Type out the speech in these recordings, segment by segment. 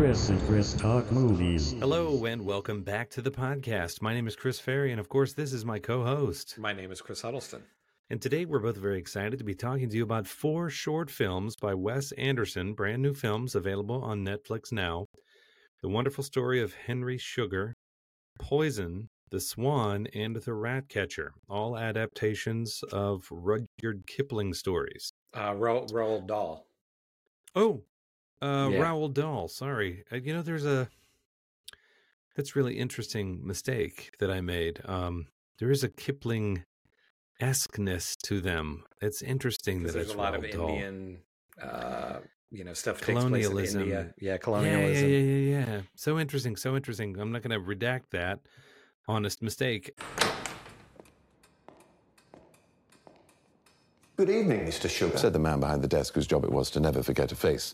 Chris and Chris Talk Movies. Hello and welcome back to the podcast. My name is Chris Ferry, and of course, this is my co host. My name is Chris Huddleston. And today we're both very excited to be talking to you about four short films by Wes Anderson, brand new films available on Netflix now. The Wonderful Story of Henry Sugar, Poison, The Swan, and The Ratcatcher, all adaptations of Rudyard Kipling stories. Uh, Ro- Roald Dahl. Oh, uh, Yeah. Roald Dahl. Sorry. Uh, you know, there's a that's really interesting mistake that I made. Um, there is a Kipling esqueness to them. It's interesting that there's it's a lot of Dahl. Indian, uh, you know, stuff takes place in colonialism. India. Yeah, Yeah, colonialism. yeah, yeah, yeah, yeah. So interesting. So interesting. I'm not going to redact that. Honest mistake. Good evening, Mr. Sugar. Said the man behind the desk whose job it was to never forget a face.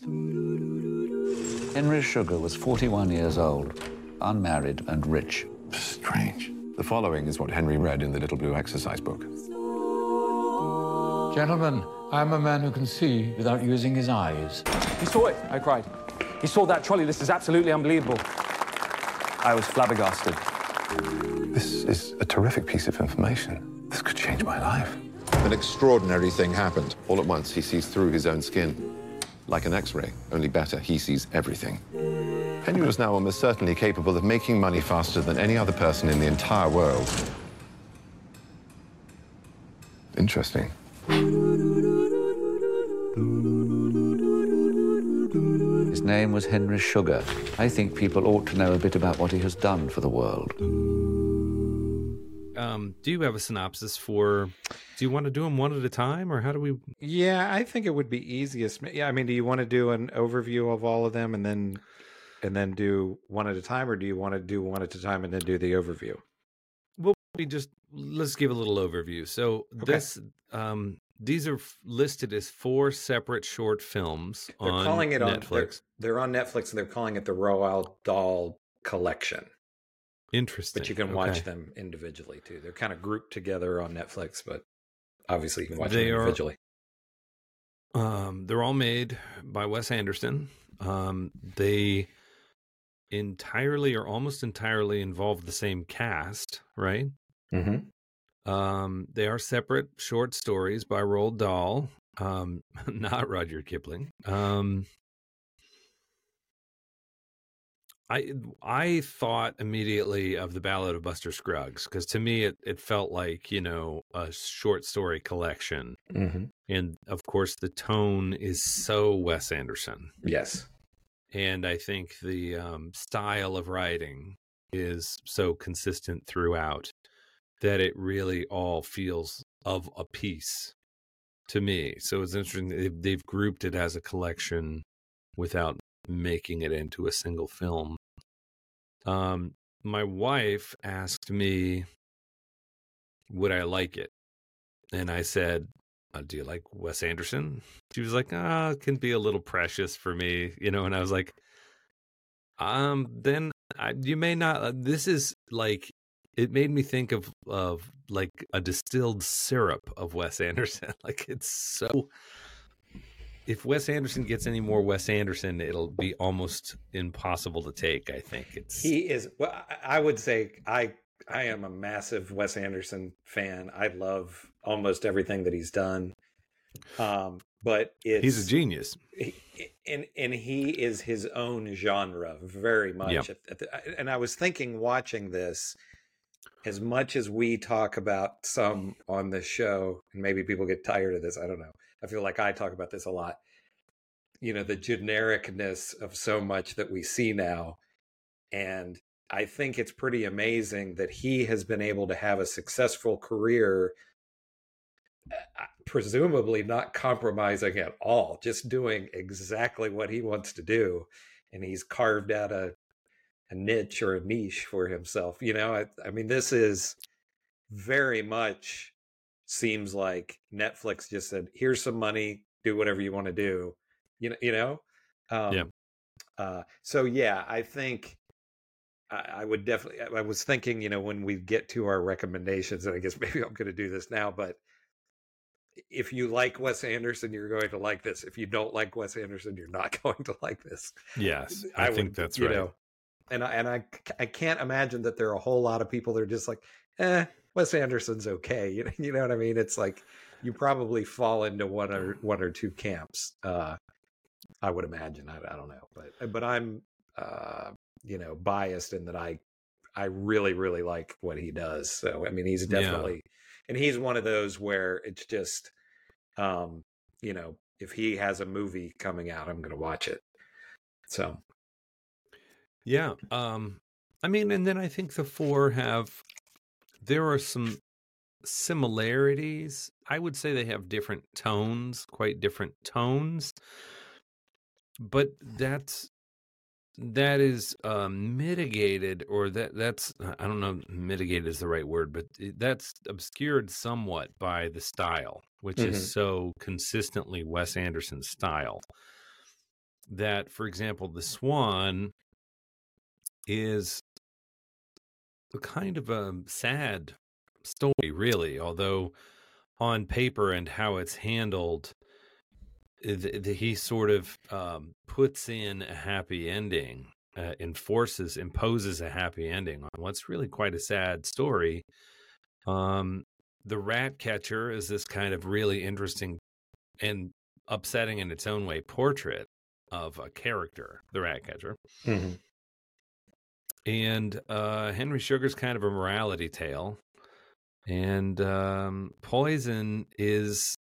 Henry Sugar was 41 years old, unmarried and rich. Strange. The following is what Henry read in the little blue exercise book. Gentlemen, I'm a man who can see without using his eyes. He saw it, I cried. He saw that trolley. This is absolutely unbelievable. I was flabbergasted. This is a terrific piece of information. This could change my life. An extraordinary thing happened. All at once, he sees through his own skin. Like an x-ray, only better, he sees everything. Henry was now almost certainly capable of making money faster than any other person in the entire world. Interesting. His name was Henry Sugar. I think people ought to know a bit about what he has done for the world. Um, do you have a synopsis for? Do you want to do them one at a time, or how do we? Yeah, I think it would be easiest. Yeah, I mean, do you want to do an overview of all of them and then and then do one at a time, or do you want to do one at a time and then do the overview? Well, we just let's give a little overview. So Okay. this, um, these are f- listed as four separate short films They're on calling it on they're, Netflix. they're on Netflix and they're calling it the Roald Dahl collection. Interesting. But you can watch Okay. them individually too. They're kind of grouped together on Netflix, but obviously you can watch They them are- individually. Um, they're all made by Wes Anderson. Um, they entirely or almost entirely involve the same cast, right? Mm-hmm. Um, they are separate short stories by Roald Dahl, um, not Roger Kipling. Um, I I thought immediately of the Ballad of Buster Scruggs because to me it, it felt like you know a short story collection, Mm-hmm. and of course the tone is so Wes Anderson, Yes. and I think the um, style of writing is so consistent throughout that it really all feels of a piece to me. So it's interesting. They've, they've grouped it as a collection without making it into a single film. Um, my wife asked me, would I like it? And I said, uh, do you like Wes Anderson? She was like, ah, it can be a little precious for me, you know. And I was like, um, then I, you may not. Uh, this is like it made me think of of like a distilled syrup of Wes Anderson. like it's so. If Wes Anderson gets any more Wes Anderson, it'll be almost impossible to take. I think it's He is. Well, I- would say I I am a massive Wes Anderson fan. I love almost everything that he's done. Um, but it's he's a genius. he- and and he is his own genre very much. Yep. At- at the- and I was thinking, watching this, as much as we talk about some on this show, and maybe people get tired of this. I don't know. I feel like I talk about this a lot. You know, the genericness of so much that we see now, and I think it's pretty amazing that he has been able to have a successful career uh, presumably not compromising at all, just doing exactly what he wants to do. And he's carved out a, a niche or a niche for himself. You know, I, I mean, this is very much seems like Netflix just said, here's some money, do whatever you want to do. You know, you know? Um, Yeah. Uh, so yeah, I think I, I would definitely. I was thinking, you know, when we get to our recommendations, and I guess maybe I'm going to do this now, but if you like Wes Anderson, you're going to like this. If you don't like Wes Anderson, you're not going to like this. Yes, I, think would, that's you right. know, and I, and I I can't imagine that there are a whole lot of people that are just like, eh, Wes Anderson's okay. You know, you know what I mean? It's like you probably fall into one or one or two camps. Uh, I would imagine. I, I don't know, but but I'm uh, you know biased in that I I really really like what he does. So I mean, he's Yeah. definitely and he's one of those where it's just um you know if he has a movie coming out, I'm going to watch it. So Yeah. Um I mean and then I think the four have there are some similarities. I would say they have different tones, quite different tones. But that's that is um, mitigated or that that's I don't know mitigated is the right word, but that's obscured somewhat by the style, which Mhm. is so consistently Wes Anderson's style. That, for example, the Swan is kind of a sad story, really, although on paper and how it's handled, uh, th- th- he sort of um, puts in a happy ending, uh, enforces, imposes a happy ending on what's really quite a sad story. Um, the rat catcher is this kind of really interesting and upsetting in its own way portrait of a character, the rat catcher. And uh, Henry Sugar's kind of a morality tale. And um, Poison is,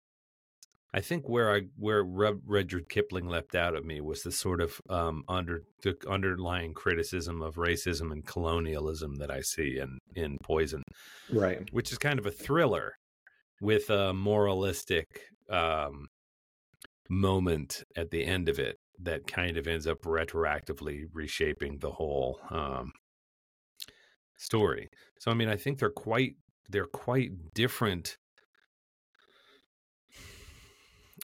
I think, where I where Rudyard Kipling left out of me was the sort of um, under the underlying criticism of racism and colonialism that I see in in Poison, right. which is kind of a thriller with a moralistic um, moment at the end of it that kind of ends up retroactively reshaping the whole um, story. So I mean, I think they're quite they're quite different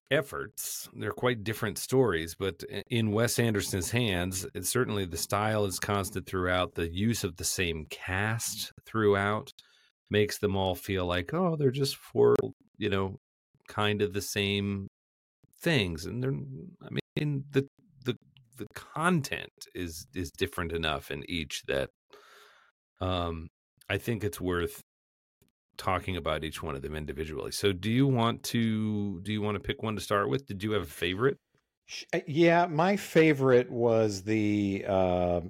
efforts. They're quite different stories, but in Wes Anderson's hands, certainly the style is constant throughout. The use of the same cast throughout makes them all feel like, oh, they're just four, you know, kind of the same things, and they're. I mean, the the the content is is different enough in each that um I think it's worth talking about each one of them individually. So do you want to do you want to pick one to start with? Did you have a favorite? Uh, Yeah, my favorite was the uh,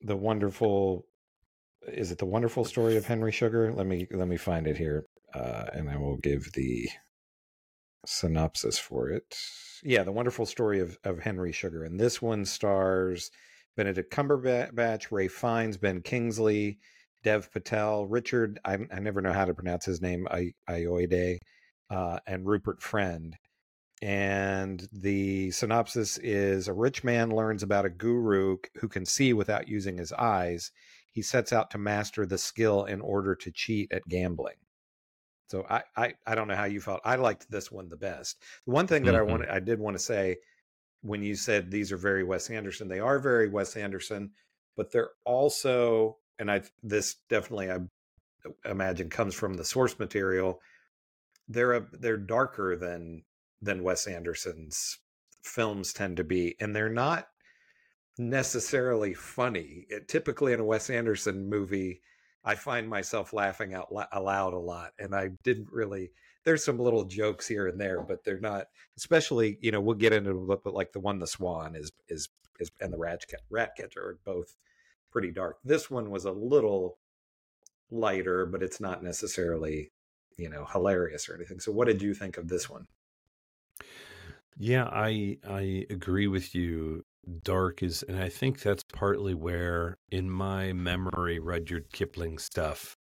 the wonderful. Is it the wonderful story of Henry Sugar? Let me let me find it here, uh, and I will give the synopsis for it. Yeah, the wonderful story of of Henry Sugar, and this one stars Benedict Cumberbatch, Ralph Fiennes, Ben Kingsley, Dev Patel, Richard. I, I never know how to pronounce his name. I Ayoade, uh, and Rupert Friend and the synopsis is a rich man learns about a guru who can see without using his eyes. He sets out to master the skill in order to cheat at gambling. So I, I, I don't know how you felt. I liked this one the best. The one thing that I Mhm. wanted, I did want to say, when you said these are very Wes Anderson, they are very Wes Anderson, but they're also, and I this definitely I imagine comes from the source material. They're a, they're darker than than Wes Anderson's films tend to be, and they're not necessarily funny. It, typically, in a Wes Anderson movie, I find myself laughing out lou- aloud a lot, and I didn't really. There's some little jokes here and there, but they're not. Especially, you know, we'll get into it, but like the one, the Swan is is is, and the Rat Rat Catcher are both pretty dark. This one was a little lighter, but it's not necessarily, you know, hilarious or anything. So, what did you think of this one? Yeah, I I agree with you. Dark is, and I think that's partly where, in my memory, Rudyard Kipling stuff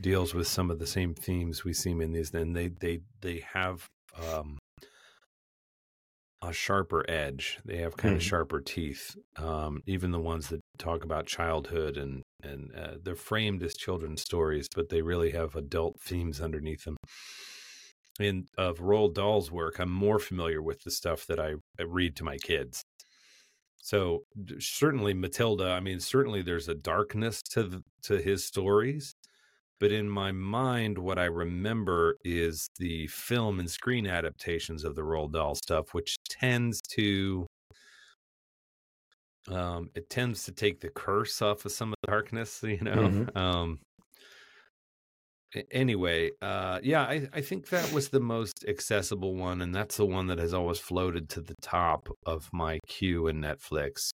deals with some of the same themes we see in these. And they they they have um, a sharper edge. They have kind of Mhm. sharper teeth. Um, even the ones that talk about childhood and and uh, they're framed as children's stories, but they really have adult themes underneath them. In of Roald Dahl's work, I'm more familiar with the stuff that I, I read to my kids. So certainly Matilda. I mean, certainly there's a darkness to the, to his stories, but in my mind, what I remember is the film and screen adaptations of the Roald Dahl stuff, which tends to um it tends to take the curse off of some of the darkness you know Mhm. um anyway uh yeah I, I think that was the most accessible one and that's the one that has always floated to the top of my queue in netflix.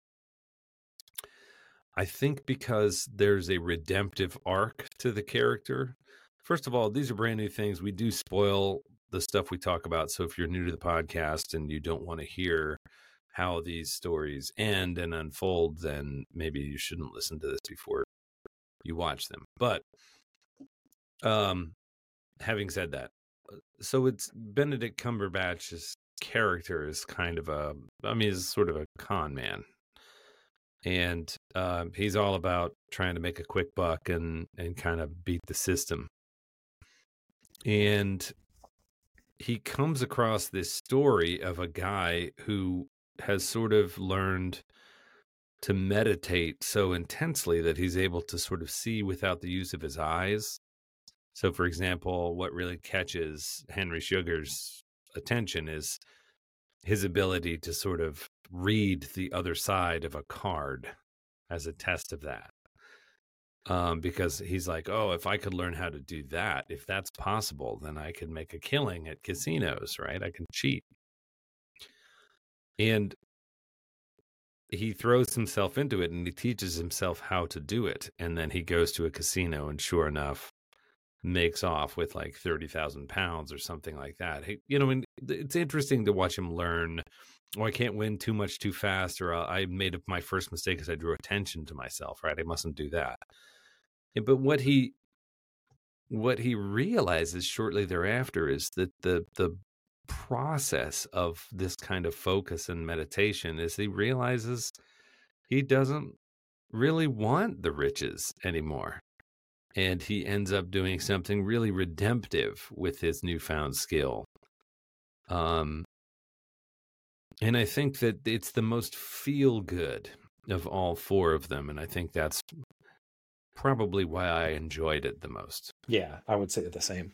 I think because there's a redemptive arc to the character. First of all these are brand new things we do spoil the stuff we talk about so if you're new to the podcast and you don't want to hear how these stories end and unfold then maybe you shouldn't listen to this before you watch them but um, having said that, uh, so it's Benedict Cumberbatch's character is kind of a, I mean, is sort of a con man, and um, he's all about trying to make a quick buck and and kind of beat the system. And he comes across this story of a guy who has sort of learned to meditate so intensely that he's able to sort of see without the use of his eyes. So, for example, what really catches Henry Sugar's attention is his ability to sort of read the other side of a card as a test of that. Um, because he's like, oh, if I could learn how to do that, if that's possible, then I could make a killing at casinos, right? I can cheat. And he throws himself into it and he teaches himself how to do it. And then he goes to a casino, and sure enough, makes off with like 30,000 pounds or something like that. You know, and it's interesting to watch him learn. Oh, I can't win too much too fast, or uh, I made my first mistake because I drew attention to myself. Right, I mustn't do that. But what he what he realizes shortly thereafter is that the the process of this kind of focus and meditation is he realizes he doesn't really want the riches anymore and he ends up doing something really redemptive with his newfound skill. Um, and I think that it's the most feel good of all four of them, and I think that's probably why I enjoyed it the most. Yeah, I would say the same.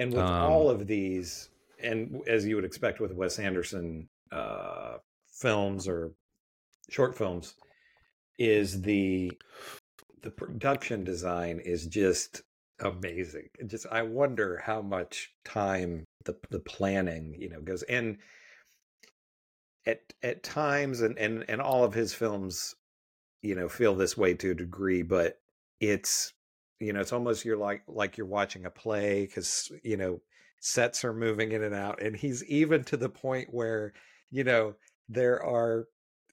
And with Um, all of these, and as you would expect with Wes Anderson uh, films or short films, is the the production design is just amazing. Just I wonder how much time the the planning you know goes and at at times and and and all of his films you know feel this way to a degree but it's you know it's almost you're like like you're watching a play cuz you know sets are moving in and out and he's even to the point where you know there are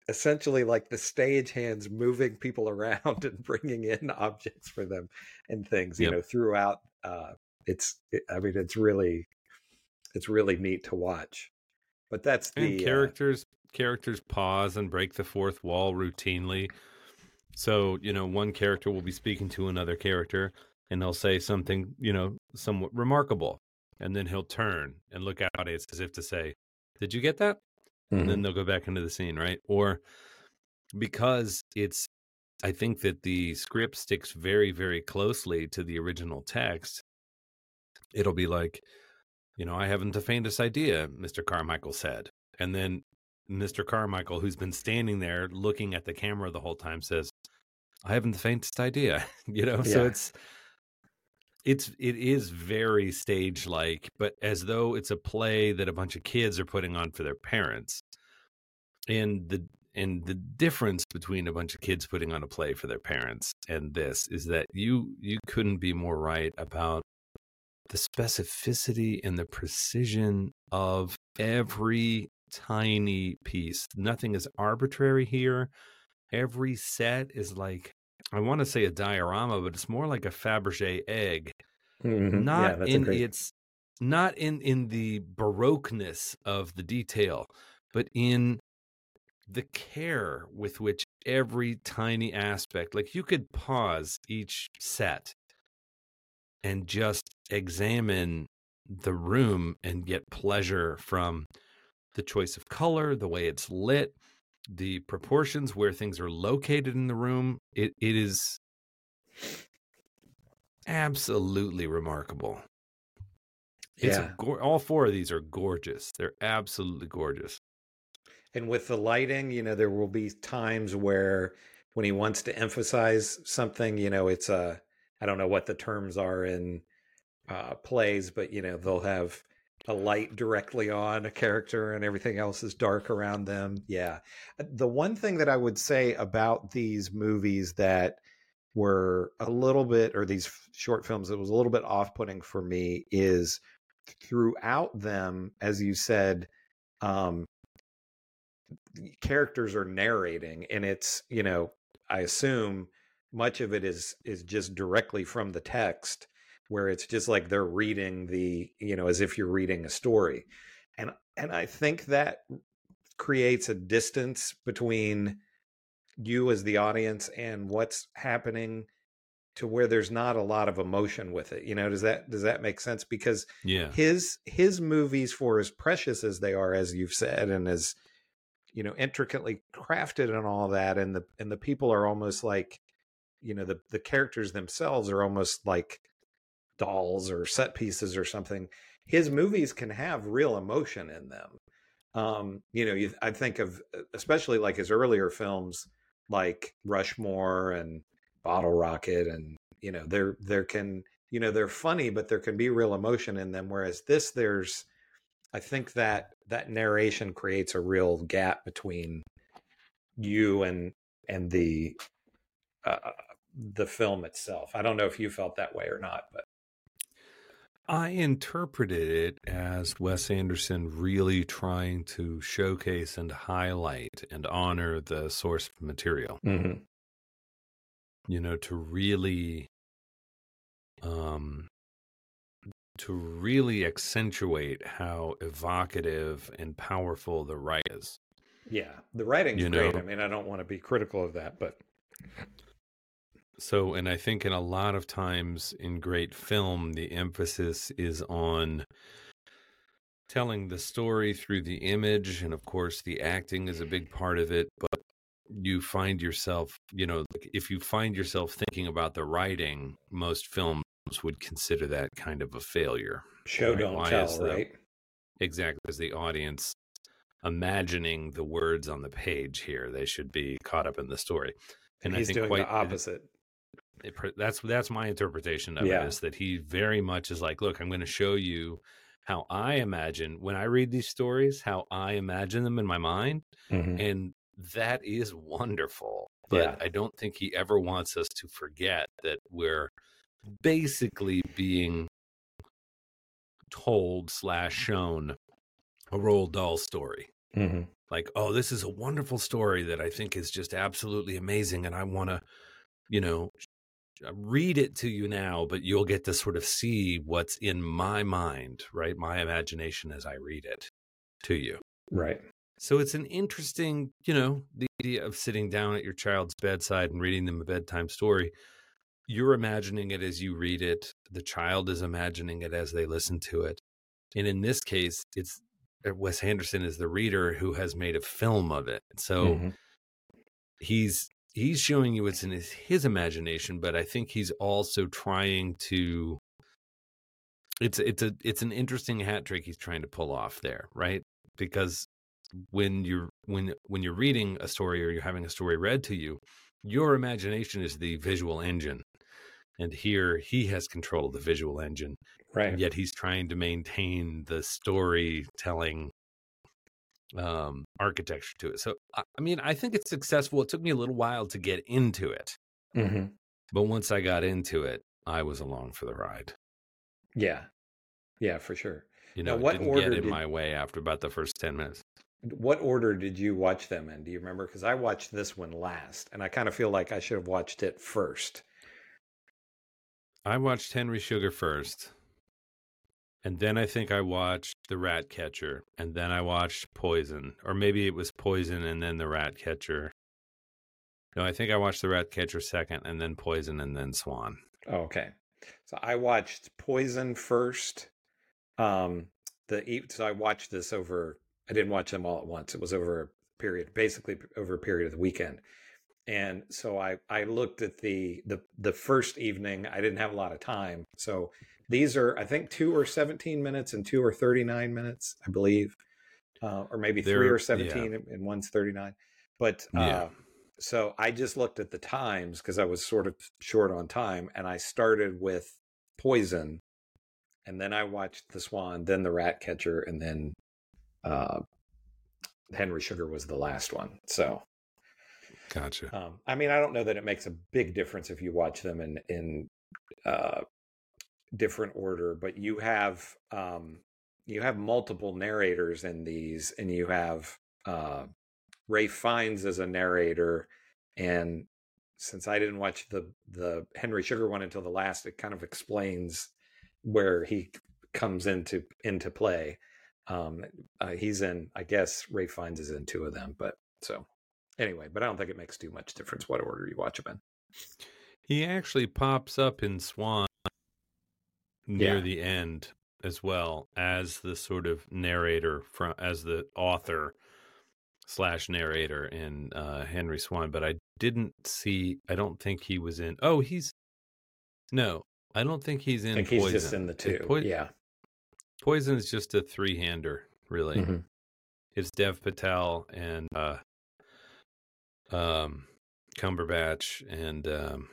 essentially like the stage hands moving people around and bringing in objects for them and things you Yep. know throughout uh it's it, i mean it's really it's really neat to watch but that's And the uh, characters characters pause and break the fourth wall routinely. So, you know, one character will be speaking to another character and they'll say something, you know, somewhat remarkable. And then he'll turn and look at the audience as if to say, Did you get that? Mhm. and then they'll go back into the scene, right? Or because it's, I think that the script sticks very, very closely to the original text. It'll be like, you know, I haven't the faintest idea, Mr. Carmichael said. And then Mr. Carmichael, who's been standing there looking at the camera the whole time, says, I haven't the faintest idea. you know, so it's, it's it is very stage like but as though it's a play that a bunch of kids are putting on for their parents. And the and the difference between a bunch of kids putting on a play for their parents and this is that you you couldn't be more right about the specificity and the precision of every tiny piece. Nothing is arbitrary here. Every set is like i want to say a diorama but it's more like a fabergé egg Mhm. Not a in great- its not in in the baroqueness of the detail but in the care with which every tiny aspect like you could pause each set and just examine the room and get pleasure from the choice of color the way it's lit the proportions where things are located in the room it, it is absolutely remarkable. It's Yeah. a all four of these are gorgeous. They're absolutely gorgeous. And with the lighting, you know, there will be times where when he wants to emphasize something, you know, it's a, I don't know what the terms are in uh, plays, but, you know, they'll have a light directly on a character and everything else is dark around them. Yeah. The one thing that I would say about these movies that were a little bit, or these short films that was a little bit off putting for me is throughout them, as you said, um, characters are narrating and it's you know i assume much of it is is just directly from the text where it's just like they're reading the you know as if you're reading a story and and i think that creates a distance between you as the audience and what's happening to where there's not a lot of emotion with it you know does that does that make sense because Yeah. his his movies for as precious as they are as you've said and as you know intricately crafted and all that and the and the people are almost like you know the the characters themselves are almost like dolls or set pieces or something his movies can have real emotion in them. Um you know you, i think of especially like his earlier films like rushmore and bottle rocket and you know there there can you know they're funny but there can be real emotion in them whereas this there's i think that that narration creates a real gap between you and and the uh, the film itself. I don't know if you felt that way or not but I interpreted it as Wes Anderson really trying to showcase and highlight and honor the source material. You know, to really um to really accentuate how evocative and powerful the right is. yeah the writing's You great know- i mean i don't want to be critical of that but So, and I think in a lot of times in great film, the emphasis is on telling the story through the image. And of course, the acting is a big part of it. But you find yourself, you know, if you find yourself thinking about the writing, most films would consider that kind of a failure. show Right, don't why tell the- right Exactly. As the audience imagining the words on the page here, they should be caught up in the story. and he's think doing quite- the opposite it, that's that's my interpretation of Yeah. it is that he very much is like look i'm going to show you how i imagine when i read these stories how i imagine them in my mind and that is wonderful but Yeah. i don't think he ever wants us to forget that we're basically being told slash shown a Roald Dahl story Mm-hmm. like oh this is a wonderful story that i think is just absolutely amazing and i want to you know read it to you now but you'll get to sort of see what's in my mind right my imagination as i read it to you. Right. So it's an interesting you know the idea of sitting down at your child's bedside and reading them a bedtime story. You're imagining it as you read it. The child is imagining it as they listen to it. And in this case it's uh, Wes Anderson is the reader who has made a film of it. So Mhm. he's he's showing you what's in his, his imagination, but I think he's also trying to it's it's a it's an interesting hat trick he's trying to pull off there, right? Because when you're when when you're reading a story or you're having a story read to you, your imagination is the visual engine. And here he has control of the visual engine right and yet he's trying to maintain the storytelling um architecture to it so I, mean i think it's successful it took me a little while to get into it mm-hmm. but once i got into it i was along for the ride yeah yeah for sure you Now, know what it didn't order get in did- my way after about the first 10 minutes What order did you watch them in? Do you remember? Because I watched this one last, and I kind of feel like I should have watched it first. i watched henry sugar first and then i think i watched the rat catcher and then i watched poison or maybe it was poison and then the rat catcher no i think i watched the rat catcher second and then poison and then swan Oh, okay. So I watched Poison first. Um, the so I watched this over. I didn't watch them all at once. It was over a period, basically over a period of the weekend. and so I I looked at the the the first evening. I didn't have a lot of time, so these are I think two or seventeen minutes and two or thirty nine minutes, I believe, uh, or maybe 3 They're- or seventeen and- and one's thirty nine. But uh, Yeah. so I just looked at the times because I was sort of short on time, and I started with Poison, and then I watched The Swan, then The Rat Catcher, and then uh, Henry Sugar was the last one. So Gotcha. um, I mean, I don't know that it makes a big difference if you watch them in in uh, different order, but you have um, you have multiple narrators in these, and you have uh, Ralph Fiennes as a narrator, and since I didn't watch the the Henry Sugar one until the last, it kind of explains where he comes into into play. Um, uh, he's in, I guess, Ralph Fiennes is in two of them, but so anyway, but I don't think it makes too much difference what order you watch them in. He actually pops up in Swan near Yeah. the end as well as the sort of narrator from as the author slash narrator in uh, Henry Swan, but I didn't see. I don't think he was in. Oh, he's no. I don't think he's in. I think he's just in the two. Poi- yeah. Poison is just a three hander, really. Mhm. It's Dev Patel and uh, um, Cumberbatch and um,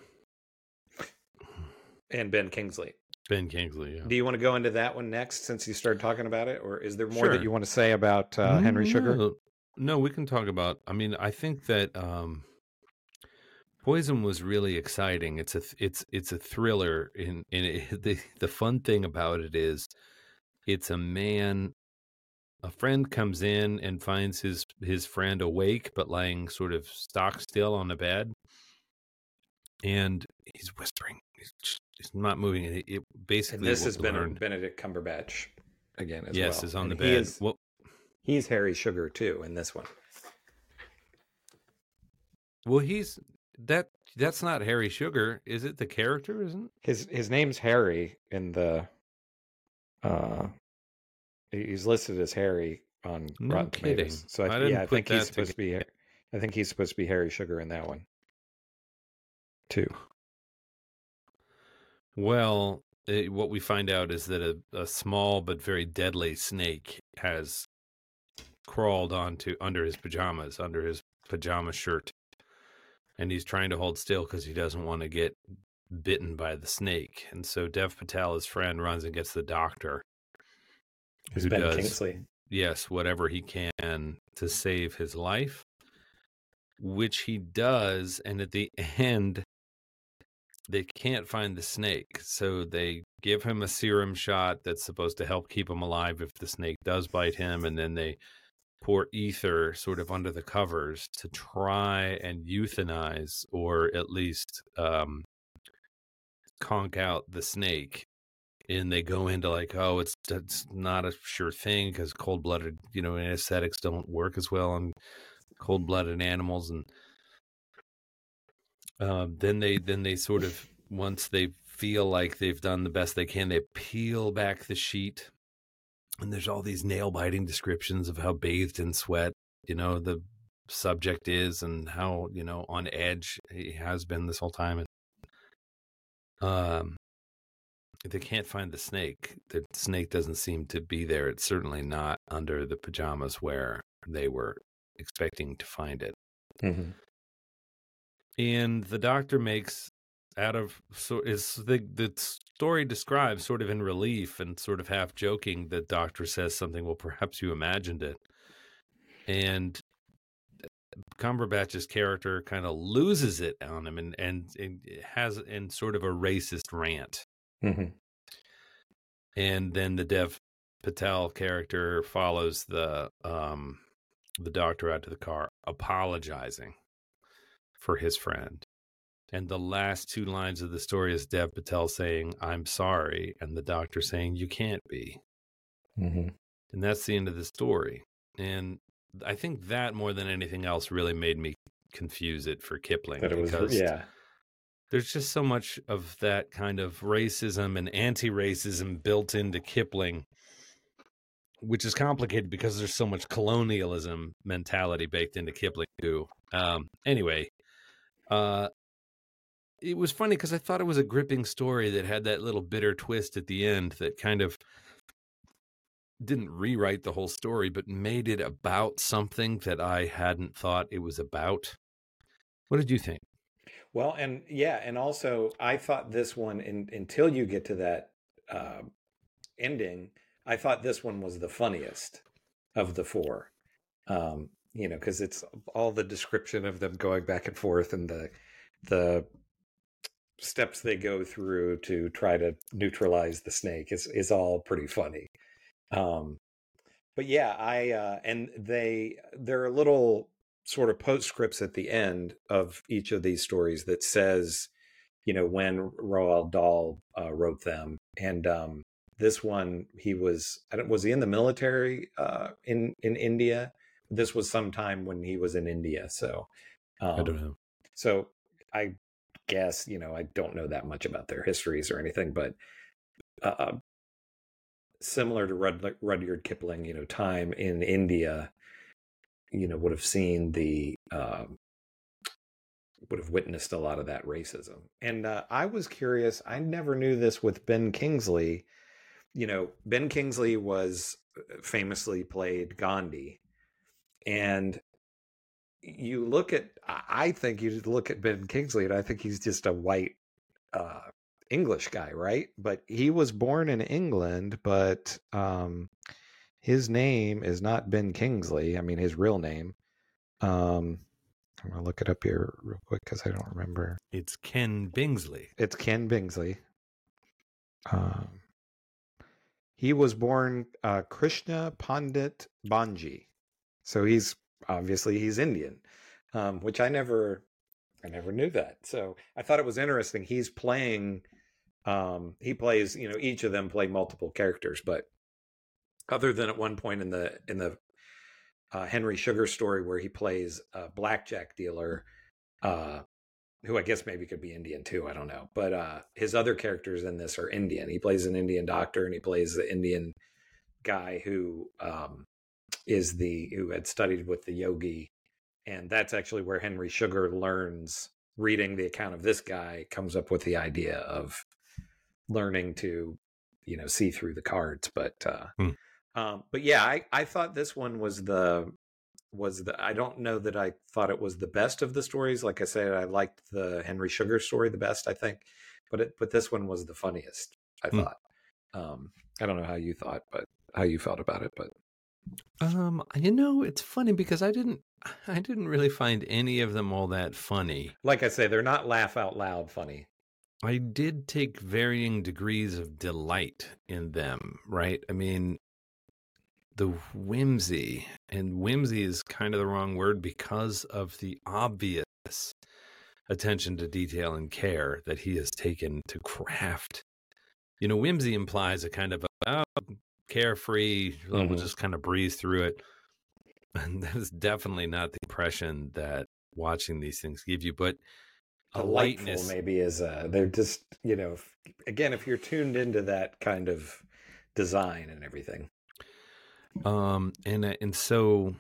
And Ben Kingsley. Ben Kingsley. Yeah. Do you want to go into that one next since you started talking about it? Or is there more that you want to say about uh, Henry Sugar? No, we can talk about. I mean, I think that um, Poison was really exciting. It's a it's it's a thriller. In in it, the the fun thing about it is, it's a man. A friend comes in and finds his his friend awake but lying sort of stock still on the bed, and he's whispering. He's not moving. It, it basically And this has been learned- Benedict Cumberbatch again as yes well. is on the And he bed. is- Well, he's Harry Sugar too in this one. Well, he's that. That's not Harry Sugar, is it? The character, isn't? it? His his name's Harry in the uh he's listed as Harry on No Rotten kidding. Tomatoes. So I I, yeah, I think he's that supposed to be I think he's supposed to be Harry Sugar in that one. Too. Well, eh, what we find out is that a, a small but very deadly snake has crawled onto under his pajamas, under his pajama shirt, and he's trying to hold still because he doesn't want to get bitten by the snake. And so Dev Patel, his friend, runs and gets the doctor. Who Ben does- Kingsley. yes, whatever he can to save his life, which he does. And at the end, they can't find the snake. So they give him a serum shot that's supposed to help keep him alive if the snake does bite him. And then they pour ether sort of under the covers to try and euthanize or at least um, conk out the snake and they go into like, oh, it's it's not a sure thing because cold blooded, you know, anesthetics don't work as well on cold blooded animals, and um, then they then they sort of once they feel like they've done the best they can, they peel back the sheet, and there's all these nail biting descriptions of how bathed in sweat, you know, the subject is and how you know on edge he has been this whole time, and um they can't find the snake. The snake doesn't seem to be there. It's certainly not under the pajamas where they were expecting to find it. Mm Mhm. And the doctor makes out of so is the the story describes sort of in relief and sort of half joking. The doctor says something. Well, perhaps you imagined it, and Cumberbatch's character kind of loses it on him and and, and has in sort of a racist rant. Mhm. and then the Dev Patel character follows the um the doctor out to the car apologizing for his friend. And the last two lines of the story is Dev Patel saying, I'm sorry, and the doctor saying, You can't be. Mhm. And that's the end of the story. And I think that more than anything else really made me confuse it for Kipling. That it was because yeah. there's just so much of that kind of racism and anti-racism built into Kipling, which is complicated because there's so much colonialism mentality baked into Kipling too. Um, anyway, Uh, it was funny because I thought it was a gripping story that had that little bitter twist at the end that kind of didn't rewrite the whole story, but made it about something that I hadn't thought it was about. What did you think? Well, and yeah, and also I thought this one in, until you get to that uh, ending, I thought this one was the funniest of the four. Um, you know, because it's all the description of them going back and forth and the the steps they go through to try to neutralize the snake is is all pretty funny. Um, but yeah, I uh, and they there are little sort of postscripts at the end of each of these stories that says, you know, when Roald Dahl uh, wrote them, and um, this one he was I don't was he in the military uh, in in India? This was sometime when he was in India, so um, I don't know. So I guess you know I don't know that much about their histories or anything, but uh, similar to Rud- Rudyard Kipling, you know, time in India, you know, would have seen the um, would have witnessed a lot of that racism. And uh, I was curious. I never knew this with Ben Kingsley. You know, Ben Kingsley was uh, famously played Gandhi, and you look at I think you look at Ben Kingsley and I think he's just a white uh, English guy, right? But he was born in England, but um, his name is not Ben Kingsley. I mean, his real name. Um, I'm gonna look it up here real quick because I don't remember. It's Ken Bingsley. It's Ken Bingsley. Um, he was born uh, Krishna Pandit Bhanji, so he's obviously he's Indian, um, which I never, I never knew that. So I thought it was interesting. He's playing, um, he plays, you know, each of them play multiple characters, but other than at one point in the in the uh, Henry Sugar story where he plays a blackjack dealer, uh, who I guess maybe could be Indian too. I don't know, but uh, his other characters in this are Indian. He plays an Indian doctor and he plays the Indian guy who um, is the who had studied with the yogi and that's actually where henry sugar learns reading the account of this guy comes up with the idea of learning to you know see through the cards but uh Hmm. um but yeah i i thought this one was the was the i don't know that i thought it was the best of the stories like i said i liked the henry sugar story the best i think but it but this one was the funniest i Hmm. thought um i don't know how you thought but how you felt about it but Um, you know, it's funny because I didn't I didn't really find any of them all that funny. like I say, they're not laugh out loud funny. I did take varying degrees of delight in them, right? I mean, the whimsy, and whimsy is kind of the wrong word because of the obvious attention to detail and care that he has taken to craft. You know, whimsy implies a kind of a oh, carefree, we'll Mhm. just kind of breeze through it. And that is definitely not the impression that watching these things give you, but a Delightful lightness. maybe is uh they're just you know if, again if you're tuned into that kind of design and everything. Um, and uh, and so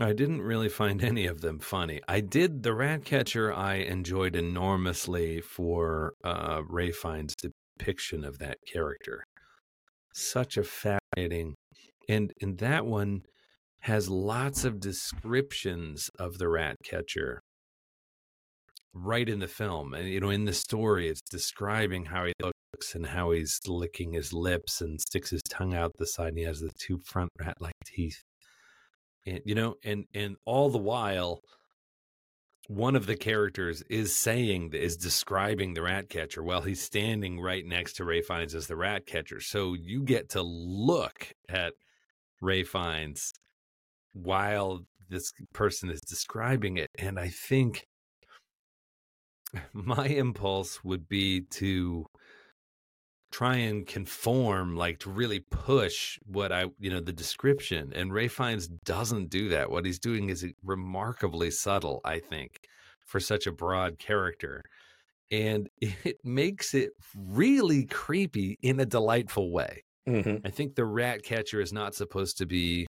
I didn't really find any of them funny. I did the Ratcatcher. I enjoyed enormously for uh, Ralph Fiennes' depiction of that character. Such a fascinating, and and that one has lots of descriptions of the rat catcher right in the film and you know in the story it's describing how he looks and how he's licking his lips and sticks his tongue out the side and he has the two front rat like teeth and you know and and all the while one of the characters is saying is describing the rat catcher while he's standing right next to ralph fiennes as the rat catcher. So you get to look at ralph fiennes while this person is describing it and i think my impulse would be to try and conform like to really push what i you know the description and ralph fiennes doesn't do that what he's doing is remarkably subtle i think for such a broad character and it makes it really creepy in a delightful way Mm-hmm. i think the rat catcher is not supposed to be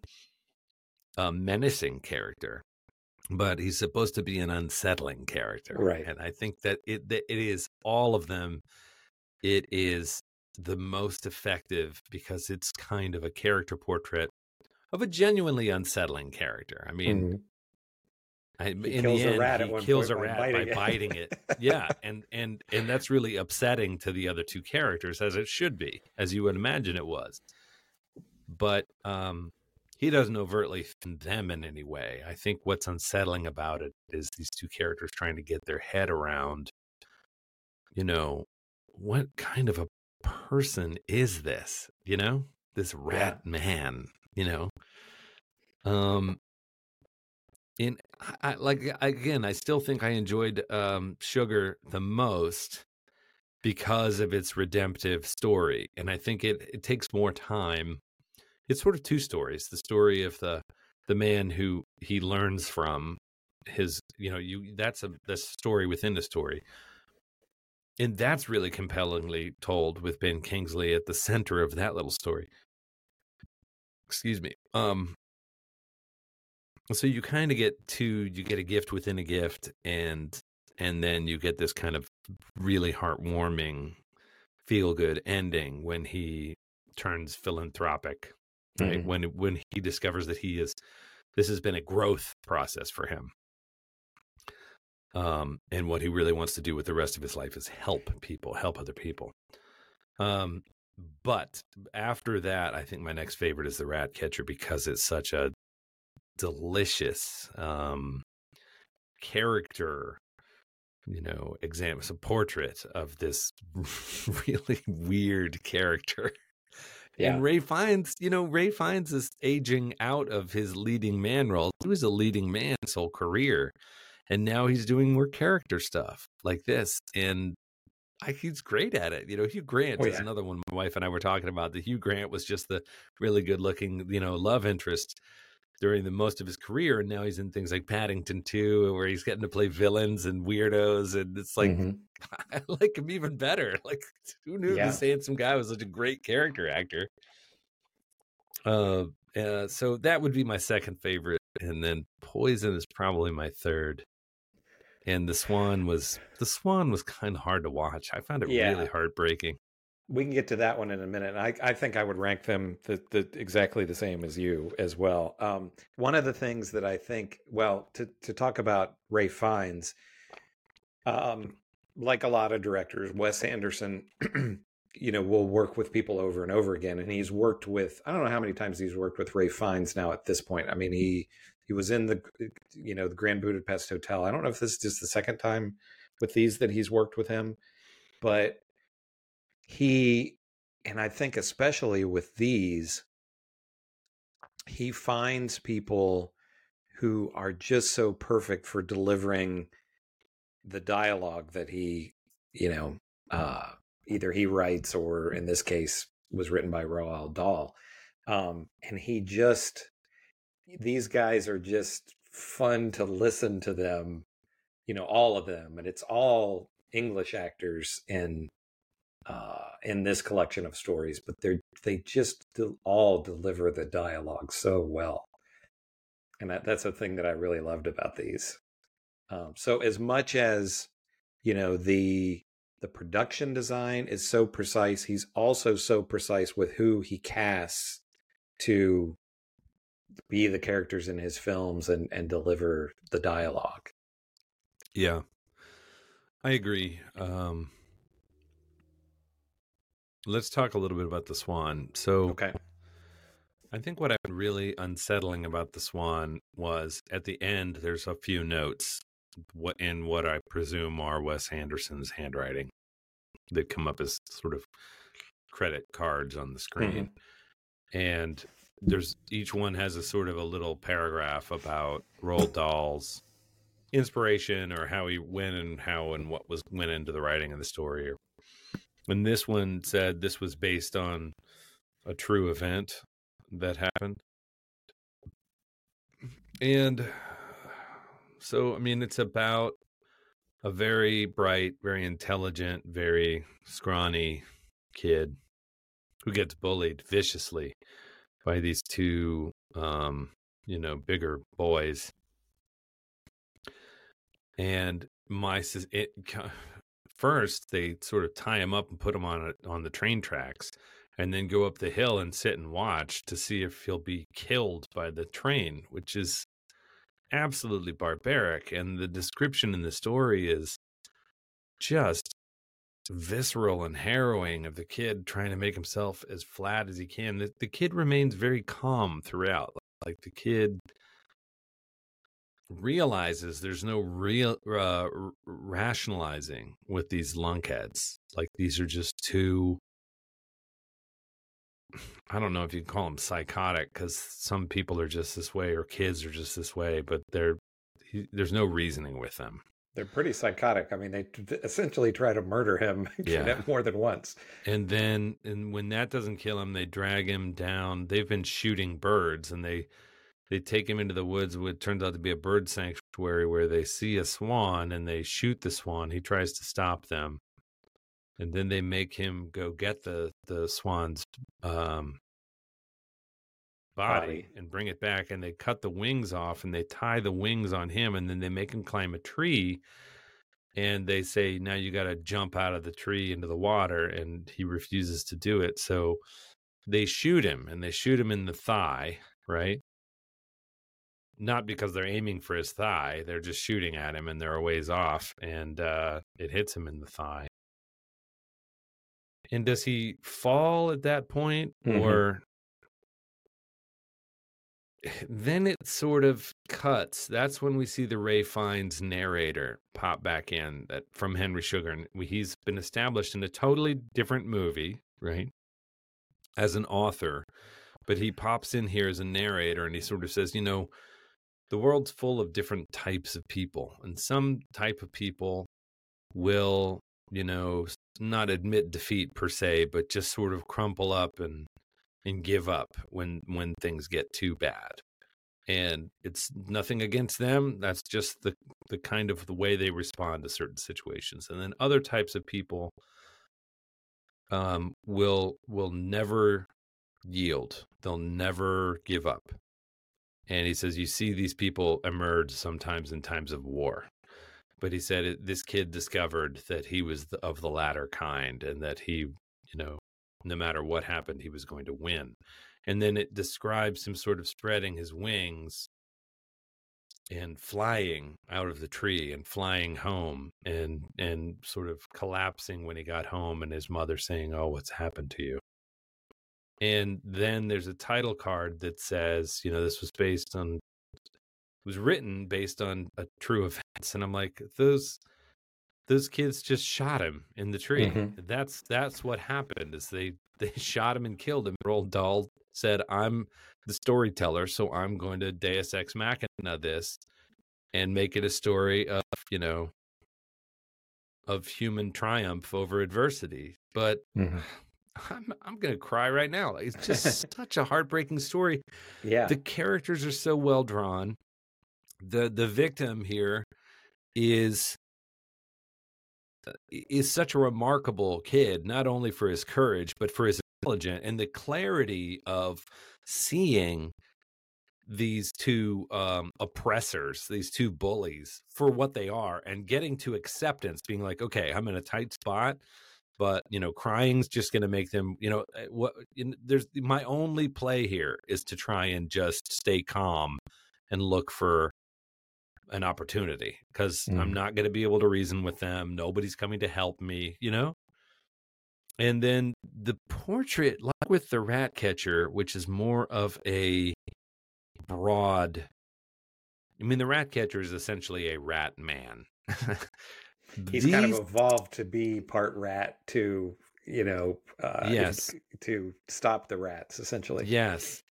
a menacing character but he's supposed to be an unsettling character, Right. And I think that it that it is all of them. It is the most effective because it's kind of a character portrait of a genuinely unsettling character. I mean, Mhm. I, in kills the a end, rat at he kills a by rat biting by it. biting it. yeah, and and and that's really upsetting to the other two characters, as it should be, as you would imagine it was. But um, he doesn't overtly offend them in any way. I think what's unsettling about it is these two characters trying to get their head around, you know, what kind of a person is this? You know, this rat man. You know, um, in I, I- like again, I still think I enjoyed um, Sugar the most because of its redemptive story, and I think it it takes more time. It's sort of two stories: the story of the the man who he learns from his, you know, you that's a the story within the story. And that's really compellingly told with Ben Kingsley at the center of that little story. Excuse me. Um so you kind of get two you get a gift within a gift and and then you get this kind of really heartwarming feel good ending when he turns philanthropic right Mhm. when when he discovers that he is this has been a growth process for him um and what he really wants to do with the rest of his life is help people help other people. Um but after that i think my next favorite is the rat catcher because it's such a delicious um character you know exam it's a portrait of this really weird character. Yeah. and ralph fiennes you know ralph fiennes this aging out of his leading man role. He was a leading man his whole career and now he's doing more character stuff like this and I, he's great at it. You know, Hugh Grant Oh, is another one my wife and I were talking about. The Hugh Grant was just the really good looking, you know, love interest during the most of his career, and now he's in things like Paddington 2, where he's getting to play villains and weirdos, and it's like Mhm. I like him even better. Like, who knew Yeah. this handsome guy was such a great character actor? Uh, uh, so that would be my second favorite, and then Poison is probably my third. And the Swan was the Swan was kind of hard to watch. I found it Yeah. really heartbreaking. We can get to that one in a minute. I, I think I would rank them the, the exactly the same as you as well. Um, one of the things that I think, well, to to talk about Ralph Fiennes, um, like a lot of directors, Wes Anderson, you know, will work with people over and over again, and he's worked with I don't know how many times he's worked with Ralph Fiennes now at this point. I mean, he he was in the you know the Grand Budapest Hotel. I don't know if this is just the second time with these that he's worked with him, but he and I think especially with these, he finds people who are just so perfect for delivering the dialogue that he, you know, uh, either he writes or in this case was written by Roald Dahl. Um, and he just, these guys are just fun to listen to them, you know, all of them. And it's all English actors in uh, in this collection of stories, but they're they just all deliver the dialogue so well, and that, that's a thing that I really loved about these. Um, so as much as you know the the production design is so precise, he's also so precise with who he casts to be the characters in his films and and deliver the dialogue. Yeah, I agree. Um, let's talk a little bit about the Swan. So, Okay. I think what I found really unsettling about the Swan was at the end. There's a few notes, what in what I presume are Wes Anderson's handwriting, that come up as sort of credit cards on the screen, and there's each one has a sort of a little paragraph about Roald Dahl's inspiration or how he went and how and what was went into the writing of the story. And this one said this was based on a true event that happened. And so, I mean, it's about a very bright, very intelligent, very scrawny kid who gets bullied viciously by these two, um, you know, bigger boys. and my it first they sort of tie him up and put him on a, on the train tracks and then go up the hill and sit and watch to see if he'll be killed by the train which is absolutely barbaric and the description in the story is just visceral and harrowing of the kid trying to make himself as flat as he can the, the kid remains very calm throughout like the kid realizes there's no real uh, rationalizing with these lunkheads. Like these are just too. I don't know if you'd call them psychotic because some people are just this way or kids are just this way, but they're there's no reasoning with them. They're pretty psychotic. I mean, they t- essentially try to murder him Yeah. more than once. And then, and when that doesn't kill him, they drag him down. They've been shooting birds, and they they take him into the woods. What turns out to be a bird sanctuary, where they see a swan and they shoot the swan. He tries to stop them, and then they make him go get the the swan's um, body, Body. and bring it back. And they cut the wings off, and they tie the wings on him, and then they make him climb a tree and they say now you got to jump out of the tree into the water and he refuses to do it so they shoot him and they shoot him in the thigh right not because they're aiming for his thigh they're just shooting at him and they're a ways off and uh it hits him in the thigh and does he fall at that point Mhm. or then it sort of cuts. That's when we see the Ralph Fiennes narrator pop back in that from Henry Sugar, and he's been established in a totally different movie, right? As an author, but he pops in here as a narrator, and he sort of says, you know, the world's full of different types of people, and some type of people will, you know, not admit defeat per se, but just sort of crumple up and and give up when when things get too bad. And it's nothing against them that's just the the kind of the way they respond to certain situations. And then other types of people um will will never yield. They'll never give up. And he says you see these people emerge sometimes in times of war. But he said this kid discovered that he was of the latter kind and that he you know no matter what happened, he was going to win. And then it describes him sort of spreading his wings and flying out of the tree and flying home and and sort of collapsing when he got home and his mother saying, "Oh, what's happened to you?" And then there's a title card that says, you know, this was based on was written based on a true events and I'm like, those those kids just shot him in the tree. Mhm. That's that's what happened. Is they they shot him and killed him. Roald Dahl said, "I'm the storyteller, so I'm going to Deus Ex Machina this and make it a story of you know of human triumph over adversity." But Mhm. I'm I'm gonna cry right now. Like, It's just such a heartbreaking story Yeah. the characters are so well drawn the the victim here is is such a remarkable kid not only for his courage but for his intelligence and the clarity of seeing these two um oppressors these two bullies for what they are and getting to acceptance being like okay i'm in a tight spot but you know crying's just going to make them you know uh, what there's my only play here is to try and just stay calm and look for an opportunity because i'm Mm. not going to be able to reason with them nobody's coming to help me you know and then the portrait like with the rat catcher which is more of a broad i mean the rat catcher is essentially a rat man He's kind of evolved to be part rat to, you know, uh, Yes. to stop the rats, essentially. Yes.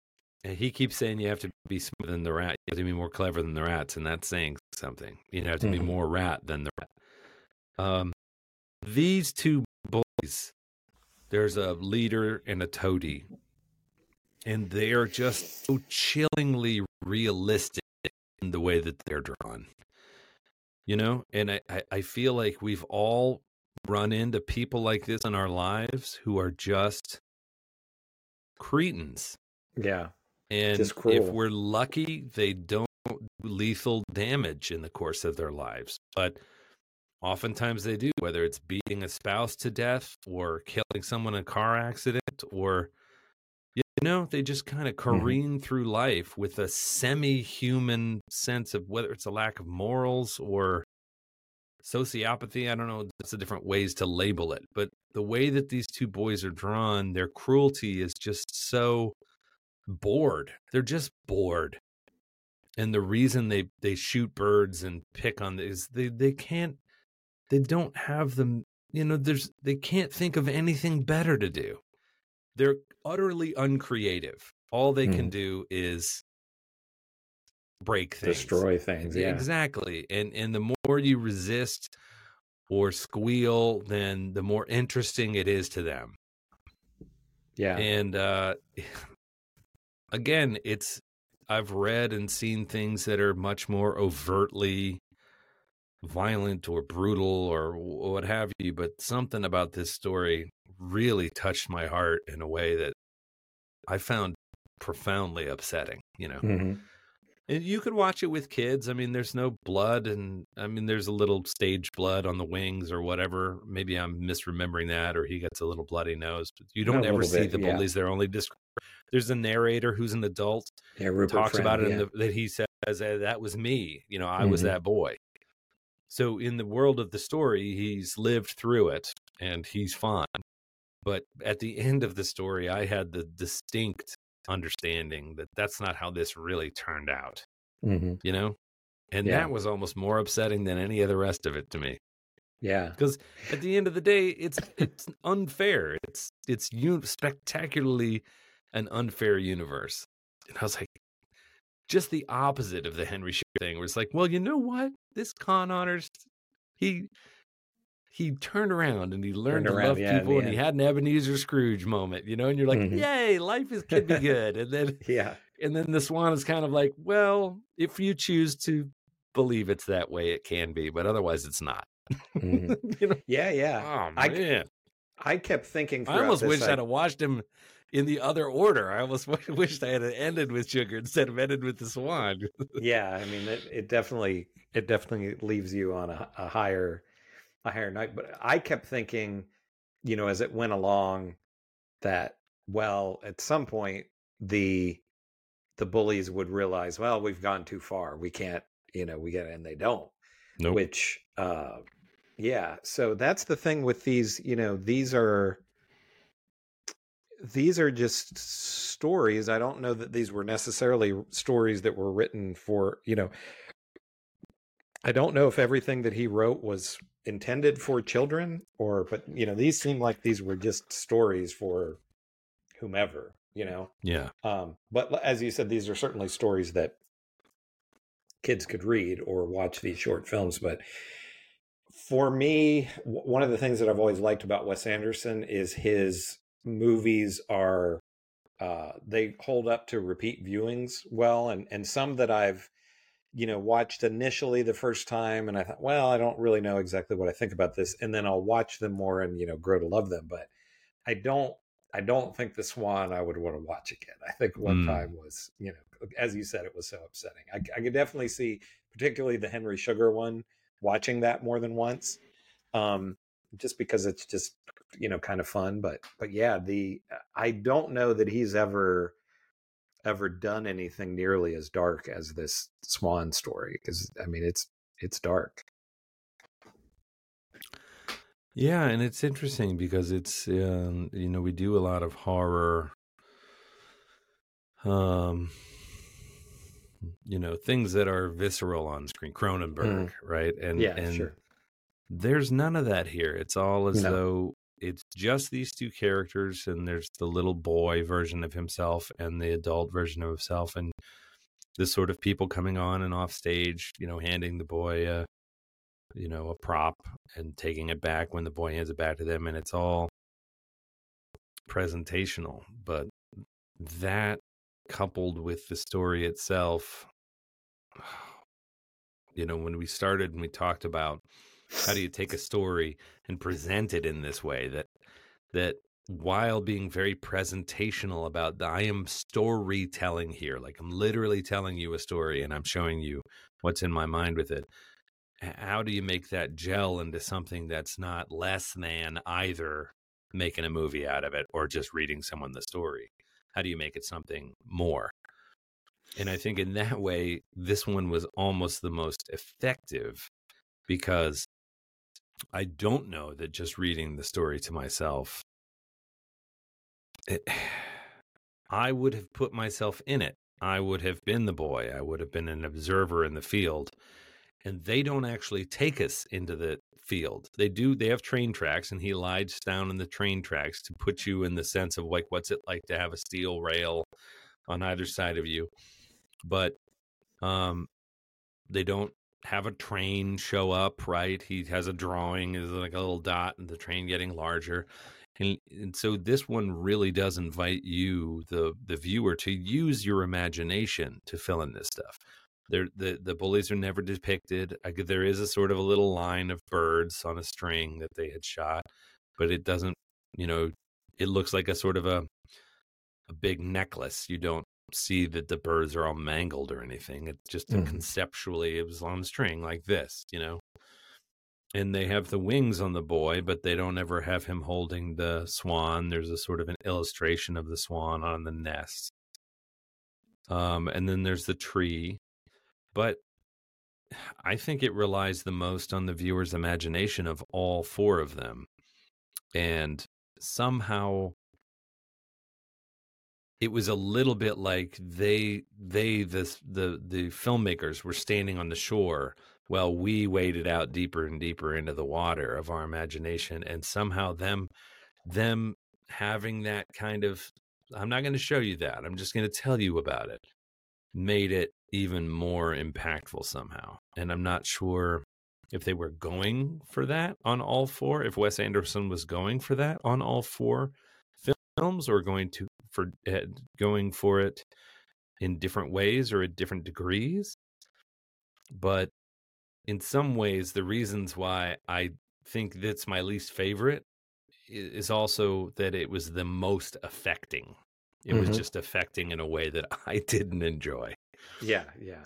And he keeps saying you have to be smarter than the rat. You have to be more clever than the rats, and that's saying something. You have to be Mhm. more rat than the rat. Um, these two boys, there's a leader and a toady, and they are just so chillingly realistic in the way that they're drawn. You know, and I, I feel like we've all run into people like this in our lives who are just cretins. Yeah. And if we're lucky, they don't do lethal damage in the course of their lives. But oftentimes they do, whether it's beating a spouse to death or killing someone in a car accident or you know, they just kind of Mm-hmm. careen through life with a semi-human sense of whether it's a lack of morals or sociopathy. I don't know. There's a different ways to label it, but the way that these two boys are drawn, their cruelty is just so bored. They're just bored. And the reason they they shoot birds and pick on is they they can't they don't have them you know there's they can't think of anything better to do they're utterly uncreative all they can Mhm. do is break things Destroy things. Yeah. exactly and and the more you resist or squeal then the more interesting it is to them Yeah. and uh again it's i've read and seen things that are much more overtly violent or brutal or what have you but something about this story really touched my heart in a way that i found profoundly upsetting you know Mhm. and you could watch it with kids. I mean, there's no blood, and I mean, there's a little stage blood on the wings or whatever. Maybe I'm misremembering that, or he gets a little bloody nose. But you don't A ever see bit, the yeah. bullies. They're only described. There's a narrator who's an adult Yeah. Rupert talks Friend, about it yeah. in the, that he says "Eh, that was me. You know, I was Mhm. that boy. So in the world of the story, he's lived through it and he's fine. But at the end of the story, I had the distinct understanding that that's not how this really turned out Mhm. you know and Yeah. that was almost more upsetting than any of the rest of it to me Yeah. because at the end of the day it's it's unfair it's it's un- spectacularly an unfair universe and i was like just the opposite of the henry Sugar thing where it's like well you know what this con honors he he turned around and he learned Turned to around, love yeah, people and he had an ebenezer scrooge moment you know and you're like Mhm. yay life is can be good and then Yeah. and then the swan is kind of like, well, if you choose to believe it's that way, it can be, but otherwise it's not. Mhm. you know? Yeah. Yeah. Oh I- man, I kept thinking. I, almost wish I- I'd have watched him in the other order. I almost wished I had ended with sugar instead of ended with the swan. yeah i mean it, it definitely it definitely leaves you on a, a higher a higher night but i kept thinking you know as it went along that well at some point the the bullies would realize well we've gone too far we can't you know we get and they don't Nope. which uh yeah so that's the thing with these you know these are these are just stories i don't know that these were necessarily stories that were written for you know i don't know if everything that he wrote was intended for children or but you know these seem like these were just stories for whomever you know yeah, um, but as you said, these are certainly stories that kids could read or watch these short films. But for me, w- one of the things that I've always liked about Wes Anderson is his movies are uh, they hold up to repeat viewings well, and and some that I've you know watched initially the first time, and I thought, well, I don't really know exactly what I think about this, and then I'll watch them more and you know grow to love them, but I don't I don't think the Swan I would want to watch again. I think one Mm. time was, you know, as you said, it was so upsetting. I, I could definitely see, particularly the Henry Sugar one, watching that more than once, um, just because it's just, you know, kind of fun. But, but yeah, the I don't know that he's ever ever done anything nearly as dark as this Swan story. Because I mean, it's it's dark. yeah, and it's interesting because it's um, you know we do a lot of horror, um, you know things that are visceral on screen. Cronenberg, right? And Mm. yeah, and sure. There's none of that here. It's all as No. though it's just these two characters, and there's the little boy version of himself and the adult version of himself, and the sort of people coming on and off stage, you know, handing the boy a, you know, a prop and taking it back when the boy hands it back to them, and it's all presentational. But that coupled with the story itself, you know, when we started and we talked about how do you take a story and present it in this way that that while being very presentational about the, I am storytelling here. Like I'm literally telling you a story and I'm showing you what's in my mind with it. How do you make that gel into something that's not less than either making a movie out of it or just reading someone the story? How do you make it something more? And I think in that way, this one was almost the most effective because I don't know that just reading the story to myself, it, I would have put myself in it. I would have been the boy. I would have been an observer in the field. And they don't actually take us into the field. They do, they have train tracks, and he lies down in the train tracks to put you in the sense of like, what's it like to have a steel rail on either side of you. But um, they don't have a train show up, right? He has a drawing, is like a little dot, and the train getting larger. And, and so this one really does invite you, the the viewer, to use your imagination to fill in this stuff. There, the the bullies are never depicted. I, there is a sort of a little line of birds on a string that they had shot, but it doesn't. You know, it looks like a sort of a a big necklace. You don't see that the birds are all mangled or anything. It's just mm. conceptually it was on a string like this, you know. And they have the wings on the boy, but they don't ever have him holding the swan. There's a sort of an illustration of the swan on the nest. Um, and then there's the tree. But I think it relies the most on the viewer's imagination of all four of them. And somehow it was a little bit like they they the the the filmmakers were standing on the shore while we waded out deeper and deeper into the water of our imagination and somehow them them having that kind of I'm not going to show you that. I'm just going to tell you about it. Made it even more impactful somehow. And I'm not sure if they were going for that on all four, if Wes Anderson was going for that on all four films or going to for uh, going for it in different ways or at different degrees. But in some ways, the reasons why I think that's my least favorite is also that it was the most affecting. It mm-hmm. was just affecting in a way that I didn't enjoy. Yeah, yeah.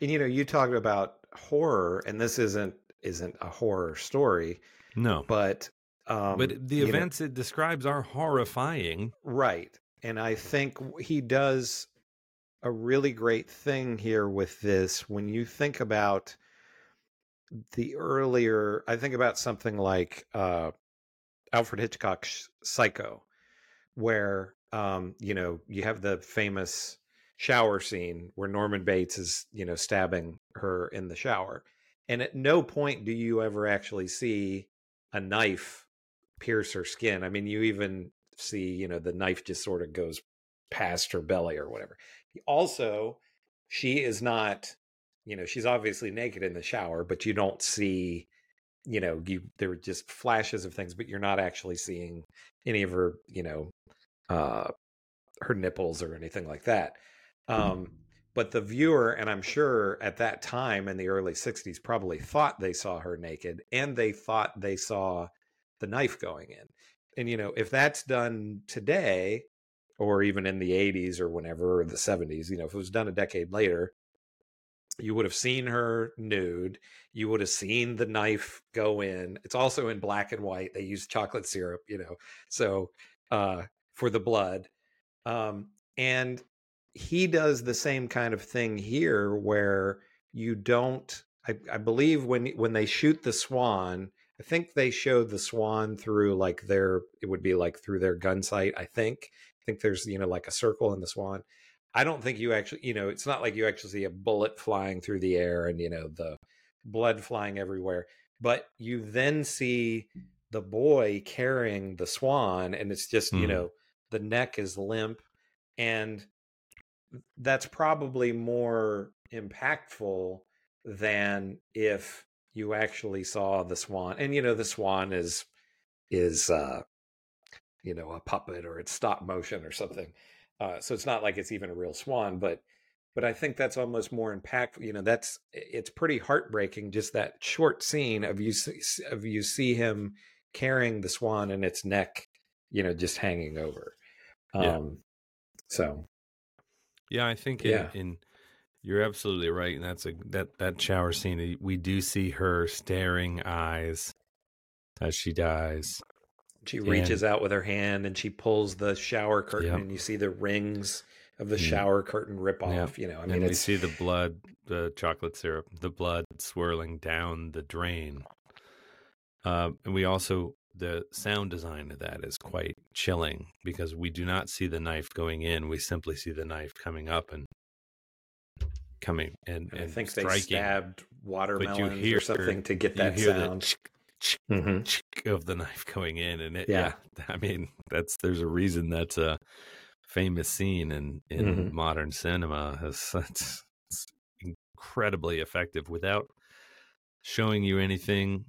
And you know, you talked about horror, and this isn't isn't a horror story. No, but um, but the events know, it describes are horrifying. Right. And I think he does a really great thing here with this. When you think about the earlier, I think about something like uh, Alfred Hitchcock's Psycho, where, um, you know, you have the famous shower scene where Norman Bates is, you know, stabbing her in the shower. And at no point do you ever actually see a knife pierce her skin. I mean, you even see, you know, the knife just sort of goes past her belly or whatever. Also, she is not, you know, she's obviously naked in the shower, but you don't see, you know, you there are just flashes of things, but you're not actually seeing any of her, you know, uh her nipples or anything like that. Um but the viewer and i'm sure at that time in the early 60s probably thought they saw her naked and they thought they saw the knife going in. And you know, if that's done today or even in the 80s or whenever or the 70s, you know, if it was done a decade later, you would have seen her nude. You would have seen the knife go in. It's also in black and white. They use chocolate syrup, you know, so uh, for the blood. Um, and he does the same kind of thing here, where you don't. I, I believe when when they shoot the swan, I think they showed the swan through like their it would be like through their gun sight. I think. I think there's you know like a circle in the swan. I don't think you actually you know it's not like you actually see a bullet flying through the air and you know the blood flying everywhere. But you then see the boy carrying the swan and it's just mm. you know the neck is limp and that's probably more impactful than if you actually saw the swan and you know the swan is is uh you know a puppet or it's stop motion or something uh so it's not like it's even a real swan but but i think that's almost more impactful you know that's it's pretty heartbreaking just that short scene of you of you see him carrying the swan in its neck you know, just hanging over. Yeah. Um, so Yeah, I think in, Yeah. in you're absolutely right, and that's a that that shower scene. We do see her staring eyes as she dies. she reaches out with her hand and she pulls the shower curtain, Yep. and you see the rings of the Mm. shower curtain rip Yep. off. You know, I mean, and we see the blood, the chocolate syrup, the blood swirling down the drain. Uh, and we also the sound design of that is quite chilling because we do not see the knife going in; we simply see the knife coming up and coming and, I and think they striking. stabbed watermelons hear- or something to get that sound. the chick, chick, Mhm. chick of the knife going in, and it, Yeah. yeah. I mean, that's there's a reason that's a famous scene in in Mhm. modern cinema. It's, it's incredibly effective without showing you anything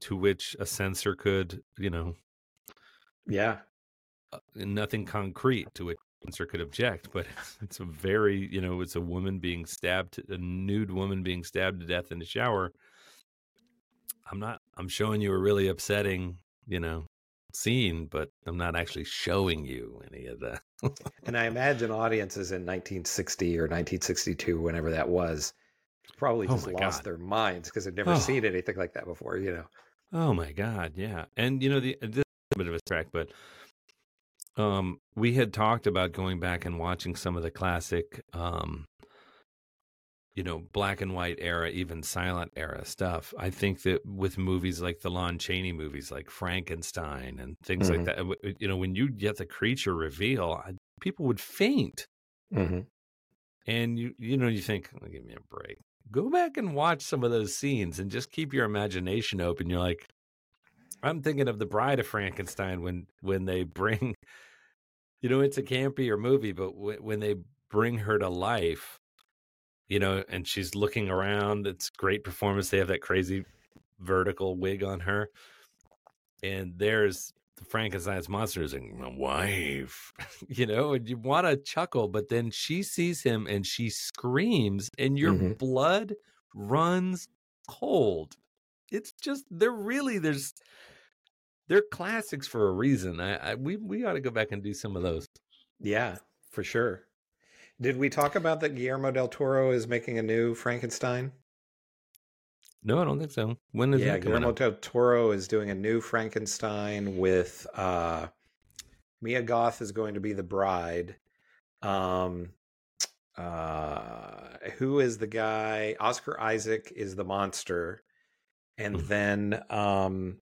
to which a censor could, you know, Yeah, uh, nothing concrete to which a could object. But it's, a very, you know, it's a woman being stabbed, a nude woman being stabbed to death in the shower. I'm not. I'm showing you a really upsetting, you know, scene, but I'm not actually showing you any of that. and I imagine audiences in 1960 or 1962, whenever that was, probably Oh just my lost God. their minds because they've never Oh. seen anything like that before. You know. Oh my god, yeah. And you know the this is a bit of a track, but um we had talked about going back and watching some of the classic um you know, black and white era, even silent era stuff. I think that with movies like the Lon Chaney movies, like Frankenstein and things Mhm. like that, you know, when you get the creature reveal, people would faint. Mm-hmm. And you, you know, you think, "Oh, give me a break. Go back and watch some of those scenes and just keep your imagination open. You're like, I'm thinking of the Bride of Frankenstein when when they bring, you know, it's a campier movie, but w- when they bring her to life, you know, and she's looking around, it's great performance. They have that crazy vertical wig on her, and there's the Frankenstein's monster is my wife, you know, and you want to chuckle, but then she sees him and she screams, and your Mhm. blood runs cold. It's just they're really there's they're classics for a reason. I, I we we ought to go back and do some of those. Yeah, for sure. Did we talk about that Guillermo del Toro is making a new Frankenstein? No, I don't think so. When is yeah, that Guillermo out? del Toro is doing a new Frankenstein with uh Mia Goth is going to be the bride. Um uh who is the guy? Oscar Isaac is the monster. And Hmm. then um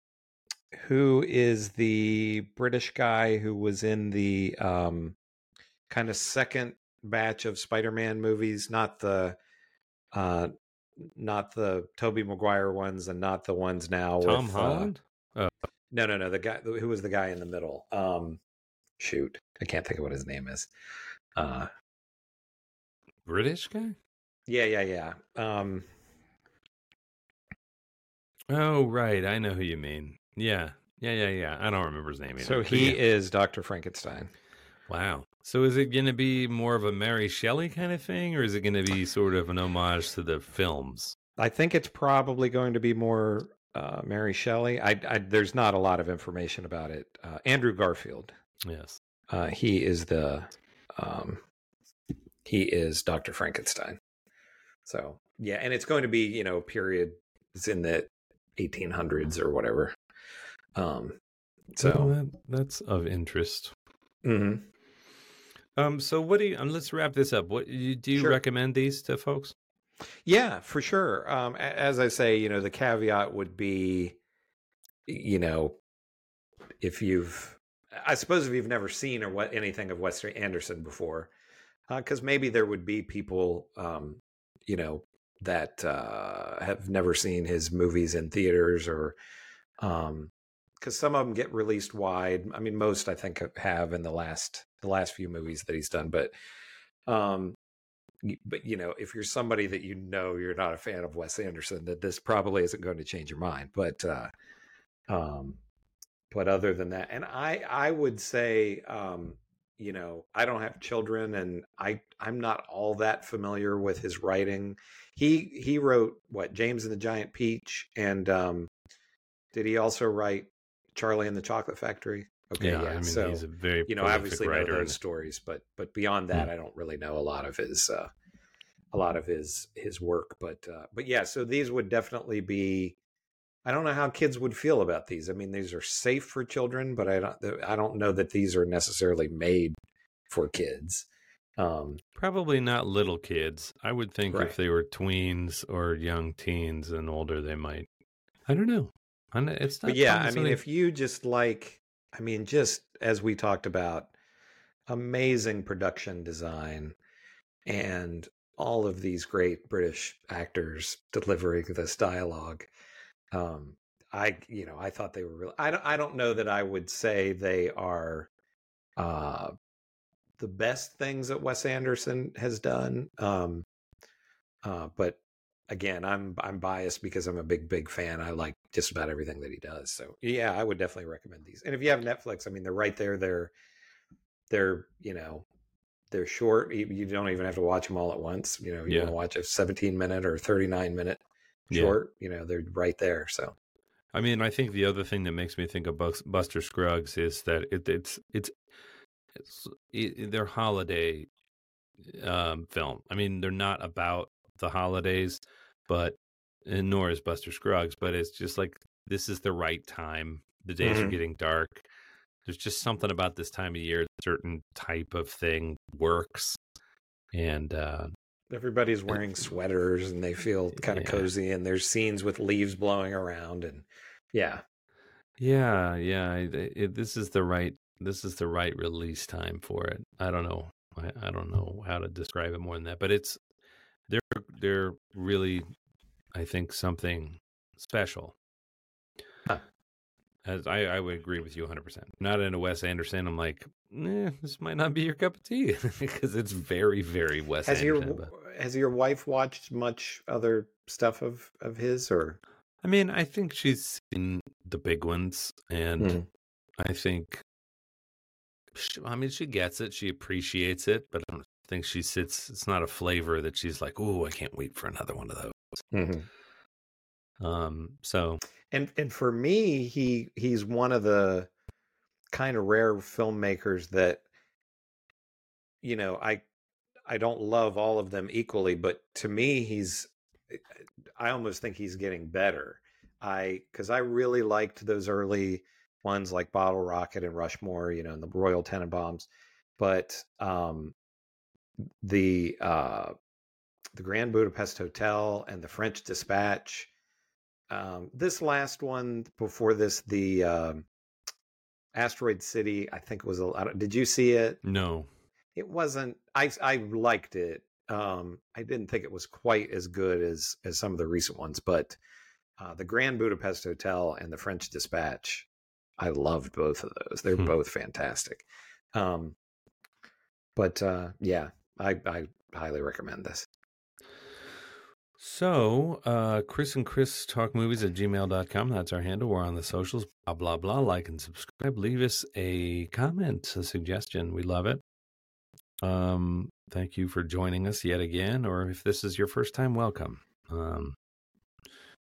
who is the British guy who was in the um kind of second batch of Spider-Man movies, not the uh not the Tobey Maguire ones and not the ones now Tom with uh, Holland? no, no, no, the guy who was the guy in the middle. Um shoot, I can't think of what his name is. Uh British guy? yeah, yeah, yeah. Um Oh, right. I know who you mean. Yeah. Yeah, yeah, yeah. I don't remember his name either. so he yeah. is Dr. Frankenstein. Wow. So is it going to be more of a Mary Shelley kind of thing, or is it going to be sort of an homage to the films? I think it's probably going to be more uh, Mary Shelley. I, I there's not a lot of information about it. Uh, Andrew Garfield. Yes. Uh, he is the um, he is Dr. Frankenstein. So yeah, and it's going to be you know period. It's in the 1800s or whatever. Um, So so that, that's of interest. mhm. Um. So what do you? Um, let's wrap this up. What you- do you Sure. recommend these to folks? yeah, for sure. Um, as I say, you know, the caveat would be, you know, if you've, I suppose if you've never seen or what anything of Wes Anderson before, because maybe there would be people, um, you know, that uh, have never seen his movies in theaters or, um, because some of them get released wide. I mean, most I think have in the last the last few movies that he's done, but, um, but you know, if you're somebody that you know you're not a fan of Wes Anderson, that this probably isn't going to change your mind. But, uh, um, but other than that, and I I would say, um, you know, I don't have children, and I I'm not all that familiar with his writing. He he wrote what James and the Giant Peach, and um, did he also write Charlie and the Chocolate Factory? Okay, yeah, yeah. I mean, so he's a very you know, obviously know those and- stories, but but beyond that, I don't really know a lot of his uh, a lot of his his work. But uh, but yeah, so these would definitely be. I don't know how kids would feel about these. I mean, these are safe for children, but I don't I don't know that these are necessarily made for kids. Um, Probably not little kids. I would think Right. if they were tweens or young teens and older, they might. I don't know. It's not. but yeah, I mean, something- if you just like, I mean, just as we talked about, amazing production design and all of these great British actors delivering this dialogue. Um, I, you know, I thought they were real. I don't, I don't know that I would say they are, uh, the best things that Wes Anderson has done. Um, uh, but again, I'm I'm biased because I'm a big big fan. I like just about everything that he does. So yeah, I would definitely recommend these. And if you have Netflix, I mean, they're right there. They're they're you know they're short. You, don't even have to watch them all at once. You know, you Yeah. want to watch a 17 minute or 39 minute Yeah. short. You know, they're right there. So I mean, I think the other thing that makes me think of Buster Scruggs is that it, it's it's it's it, their holiday um, film. I mean, they're not about the holidays, but and nor is Buster Scruggs. But it's just like this is the right time. The days are Mhm. getting dark. There's just something about this time of year. Certain type of thing works, and uh, everybody's wearing sweaters and they feel kind of Yeah. cozy. And there's scenes with leaves blowing around. And yeah, Yeah, yeah. I- I- It, this is the right. This is the right release time for it. I don't know. I, I don't know how to describe it more than that. But it's they're they're really, I think, something special. Huh. As I, I would agree with you 100. percent Not in a Wes Anderson. I'm like, eh, this might not be your cup of tea because it's very, very Wes has your but- has your wife watched much other stuff of of his or? I mean, I think she's seen the big ones, and Mhm. I think, she, I mean, she gets it, she appreciates it, but I think she sits. It's not a flavor that she's like, "Oh, I can't wait for another one of those." Mhm. Um, so And and for me, he he's one of the kind of rare filmmakers that you know, I I don't love all of them equally, but to me he's I almost think he's getting better. I cuz I really liked those early ones like Bottle Rocket and Rushmore, you know, and the Royal Tenenbaums, but um the uh the Grand Budapest Hotel and the French Dispatch um, this last one before this, the um, Asteroid City, I think was a lot. Did you see it? no, It wasn't. I I liked it. Um, I didn't think it was quite as good as as some of the recent ones, but uh, the Grand Budapest Hotel and the French Dispatch, I loved both of those. They're Hmm. both fantastic. Um, but uh, yeah, I I highly recommend this. So, uh, Chris and Chris talk movies at gmail.com. That's our handle. We're on the socials. Blah, blah, blah. Like and subscribe. Leave us a comment, a suggestion. We love it. Um, thank you for joining us yet again. Or if this is your first time, welcome um,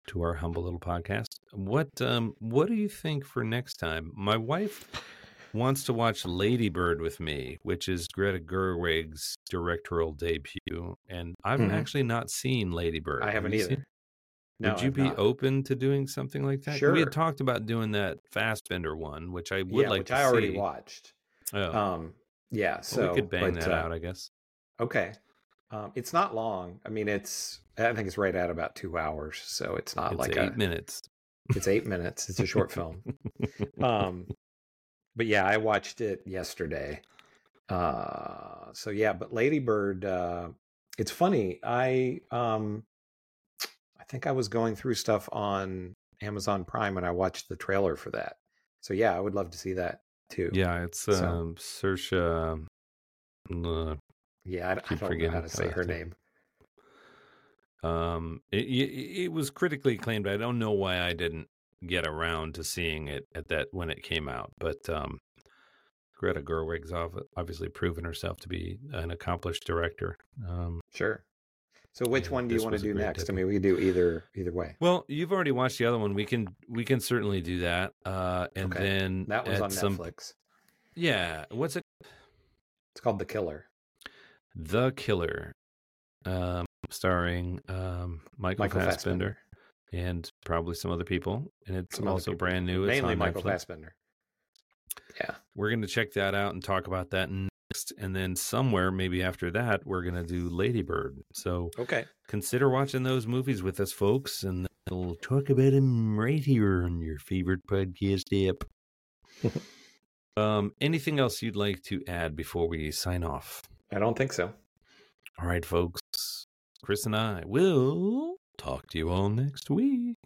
to our humble little podcast. What um, What do you think for next time? My wife wants to watch Ladybird with me, which is Greta Gerwig's directorial debut, and I've Mhm. actually not seen Ladybird. I Have haven't you either. seen- No, would you I've be not. open to doing something like that? Sure. We had talked about doing that Fassbender one, which I would yeah, like which to I already see. watched. Oh, Um, yeah, well, so we could bang but, that uh, out, I guess. Okay. Um, it's not long. I mean, it's I think it's right at about two hours, so it's not It's like eight a, minutes. it's eight minutes. It's a short film. Um, but yeah, I watched it yesterday. Uh, so yeah, but Ladybird. Uh, it's funny. I um, I think I was going through stuff on Amazon Prime, and I watched the trailer for that. So yeah, I would love to see that too. yeah, it's So- um, Saoirse. uh, yeah. I, I don't know how to say her name. Um, it, it, it was critically acclaimed. I don't know why I didn't get around to seeing it at that when it came out, but um, Greta Gerwig's obviously proven herself to be an accomplished director. Um, Sure. So which one do you want to do next? I debut. mean, we could do either either way. Well, you've already watched the other one. We can we can certainly do that. Uh, and Okay. then That was on some Netflix. yeah. What's it? It's called The Killer. The Killer, um, starring um, Michael, Michael Fassbender, Fassbender. And probably some other people. And it's Some also brand new. It's Mainly Michael Netflix. Fassbender. Yeah. We're going to check that out and talk about that next. And then somewhere, maybe after that, we're going to do Ladybird. So Okay. consider watching those movies with us, folks, and we'll talk about them right here on your favorite podcast app. um, anything else you'd like to add before we sign off? I don't think so. All right, folks. Chris and I will talk to you all next week.